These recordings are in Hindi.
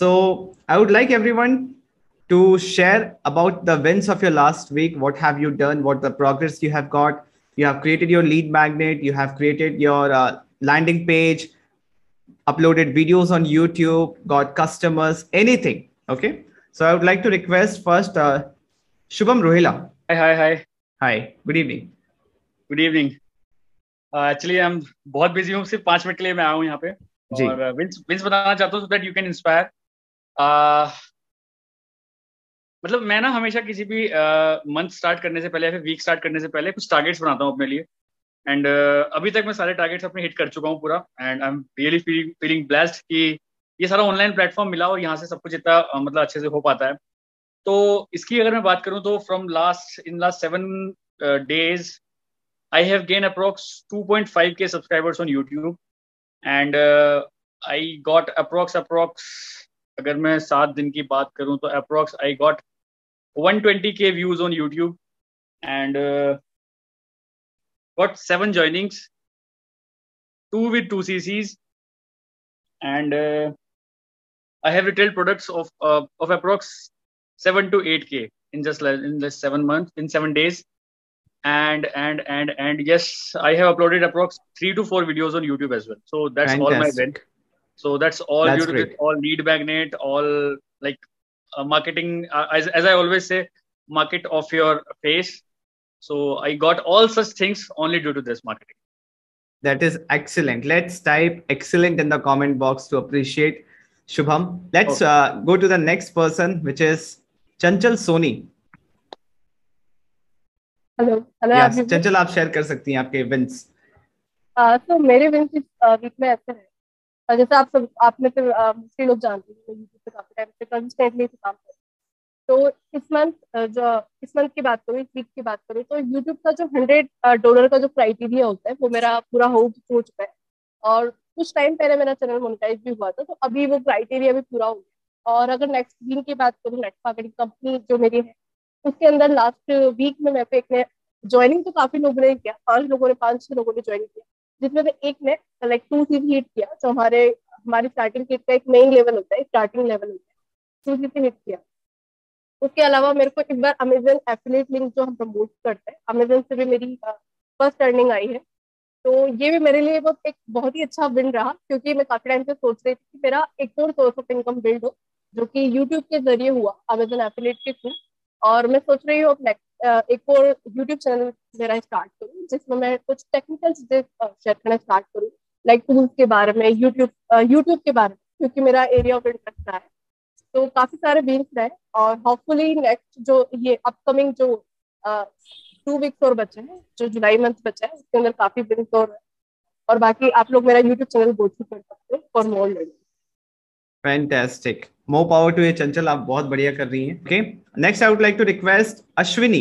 So I would like everyone to share about the wins of your last week. What have you done? What the progress you have got? You have created your lead magnet. You have created your uh, landing page, uploaded videos on YouTube, got customers, anything. Okay. So I would like to request first uh, Shubham Rohila. Hi, hi, hi. Hi. Good evening. Good evening. Actually uh, I am बहुत बिजी हूँ सिर्फ पांच मिनट के लिए मैं आया हूँ यहाँ पे और विंस विंस बताना चाहता हूँ दैट यू कैन इंस्पायर मतलब मैं ना हमेशा किसी भी मंथ स्टार्ट करने से पहले या फिर वीक स्टार्ट करने से पहले कुछ टारगेट्स बनाता हूँ अपने लिए। एंड uh, अभी तक मैं सारे टारगेट्स अपने हिट कर चुका हूँ पूरा। And I am really feeling blessed कि ये सारा ऑनलाइन प्लेटफॉर्म मिला और यहाँ से सब कुछ इतना uh, मतलब अच्छे से हो पाता है। तो इसकी अगर मैं बात करूँ तो from last in last seven days I have gained approx 2.5k के subscribers on YouTube and I got approx approx अगर मैं सात दिन की बात करूँ तो approx I got one twenty के views on YouTube and got seven joinings to with two C Cs and I have retail products of of approx seven two eight के in just in just seven month in seven days and and and and yes i have uploaded approx 3 to 4 videos on youtube as well. So that's Fantastic. all my rent so that's all that's due to this, all lead magnet all like uh, marketing uh, as, as i always say market of your face so i got all such things only due to this marketing that is excellent let's type excellent in the comment box to appreciate shubham let's okay. uh, go to the next person which is chanchal soni hello hello Chanchal आप शेयर कर सकती हैं आपके इवेंट्स तो मेरे इवेंट्स इस वीक में ऐसे हैं जैसे आप सब आप में से मोस्टली लोग जानते हैं यूट्यूब पे काफ़ी टाइम से कंसिस्टेंटली काम कर तो इस मंथ जो, इस मंथ की बात करूँ, इस वीक की बात करूँ तो यूट्यूब का जो हंड्रेड डॉलर का जो क्राइटेरिया होता है, वो मेरा पूरा हो चुका है। और कुछ टाइम पहले मेरा चैनल मोनिटाइज भी हुआ था तो अभी वो क्राइटेरिया भी पूरा हो गया और अगर नेक्स्ट वीक की बात करूँ नेट मार्केटिंग कंपनी जो मेरी है, उसके अंदर लास्ट वीक में मेरे पे एक ने ज्वाइनिंग तो काफ़ी लोगों ने किया, पाँच लोगों ने, पाँच छह लोगों ने ज्वाइन किया। जिसमें से एक ने लाइक टू सी हिट किया, जो हमारे, हमारी स्टार्टिंग किट का एक मेन लेवल होता है स्टार्टिंग लेवल होता है टू सी हिट किया। उसके अलावा मेरे को एक बार अमेजन एफिलेट लिंक जो हम प्रमोट करते हैं अमेजन से भी मेरी फ़र्स्ट अर्निंग आई है। तो ये भी मेरे लिए बहुत एक बहुत ही अच्छा विन रहा, क्योंकि मैं काफ़ी टाइम से सोच रही थी कि मेरा एक और सोर्स ऑफ़ इनकम बिल्ड हो, जो कि यूट्यूब के ज़रिए हुआ अमेजन एफिलेट के थ्रू और मैं सोच रही हूँ एक और यूट्यूब चैनल मेरा स्टार्ट करूँ, जिसमें मैं कुछ टेक्निकल चीज़ें शेयर करना स्टार्ट करूँ लाइक टूल्स के बारे में यूट्यूब यूट्यूब के बारे में, क्योंकि मेरा एरिया ऑफ़ इंटरेस्ट रहा है। तो काफ़ी सारे वीक्स रहे और होपफुली नेक्स्ट जो ये अपकमिंग जो टू वीक्स और बचे हैं, जो जुलाई मंथ बचा है, उसके अंदर काफ़ी विंस और और बाकी आप लोग मेरा यूट्यूब चैनल गो थ्रू कर सकते हो for more learning fantastic more power to ये चंचल आप बहुत बढ़िया कर रही हैं. Okay next I would like to request Ashwini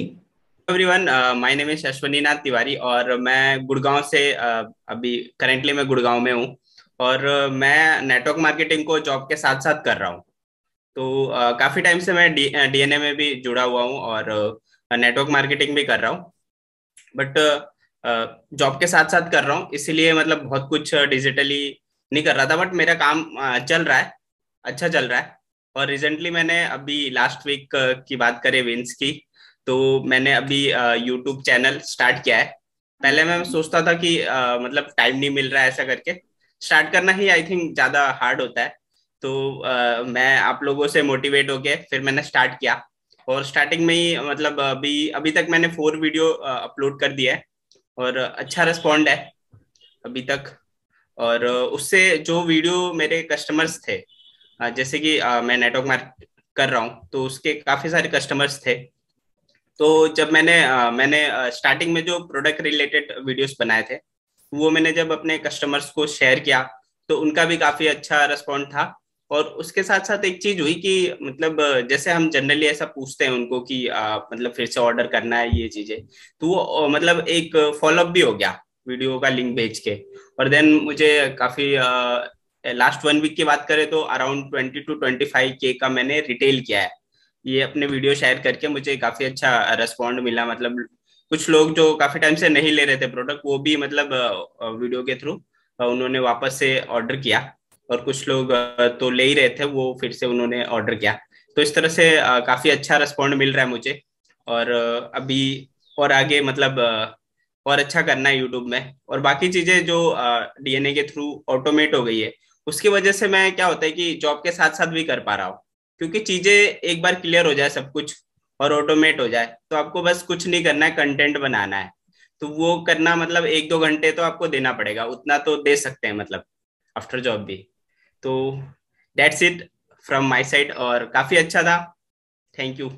everyone my name is Ashwini Nath Tiwari और मैं गुड़गांव से uh, अभी करेंटली मैं गुड़गांव में हूँ. और uh, मैं नेटवर्क मार्केटिंग को जॉब के साथ साथ कर रहा हूँ. तो uh, काफ़ी टाइम से मैं डीएनए में भी जुड़ा हुआ हूँ और नेटवर्क uh, मार्केटिंग भी कर रहा हूँ. बट जॉब uh, के साथ साथ कर रहा हूँ. इसीलिए मतलब बहुत कुछ डिजिटली नहीं कर रहा था बट मेरा काम चल रहा है. अच्छा चल रहा है। और रिसेंटली मैंने अभी लास्ट वीक की बात करें विंस की तो मैंने अभी यूट्यूब चैनल स्टार्ट किया है। पहले मैं सोचता था कि आ, मतलब टाइम नहीं मिल रहा है ऐसा करके। स्टार्ट करना ही आई थिंक ज़्यादा हार्ड होता है। तो आ, मैं आप लोगों से मोटिवेट होके फिर मैंने स्टार्ट किया। और स्टार्टिंग में ही मतलब अभी अभी तक मैंने फोर वीडियो अपलोड कर दिया है। और अच्छा रिस्पॉन्ड है अभी तक। और उससे जो वीडियो मेरे कस्टमर्स थे जैसे कि मैं नेटवर्क मार्क कर रहा हूँ तो उसके काफ़ी सारे कस्टमर्स थे। तो जब मैंने मैंने स्टार्टिंग में जो प्रोडक्ट रिलेटेड वीडियोस बनाए थे वो मैंने जब अपने कस्टमर्स को शेयर किया तो उनका भी काफ़ी अच्छा रिस्पॉन्ड था। और उसके साथ साथ एक चीज़ हुई कि मतलब जैसे हम जनरली ऐसा पूछते हैं उनको कि आ, मतलब फिर से ऑर्डर करना है ये चीज़ें तो वो मतलब एक फॉलोअप भी हो गया वीडियो का लिंक भेज के। और देन मुझे काफ़ी लास्ट वन वीक की बात करें तो around twenty two twenty five के का मैंने रिटेल किया है। ये अपने वीडियो शेयर करके मुझे काफ़ी अच्छा रेस्पॉन्ड मिला। मतलब कुछ लोग जो काफ़ी टाइम से नहीं ले रहे थे प्रोडक्ट वो भी मतलब वीडियो के थ्रू उन्होंने वापस से ऑर्डर किया। और कुछ लोग तो ले ही रहे थे, वो फिर से उन्होंने ऑर्डर किया। तो इस तरह से काफ़ी अच्छा रिस्पॉन्ड मिल रहा है मुझे। और अभी और आगे मतलब और अच्छा करना है यूट्यूब में। और बाकी चीज़ें जो डीएनए के थ्रू ऑटोमेट हो गई है उसकी वजह से मैं क्या होता है कि जॉब के साथ साथ भी कर पा रहा हूँ। क्योंकि चीज़ें एक बार क्लियर हो जाए सब कुछ और ऑटोमेट हो जाए तो आपको बस कुछ नहीं करना है कंटेंट बनाना है। तो वो करना मतलब एक दो घंटे तो आपको देना पड़ेगा, उतना तो दे सकते हैं मतलब आफ्टर जॉब भी। तो that's it from my side और काफ़ी अच्छा था। Thank you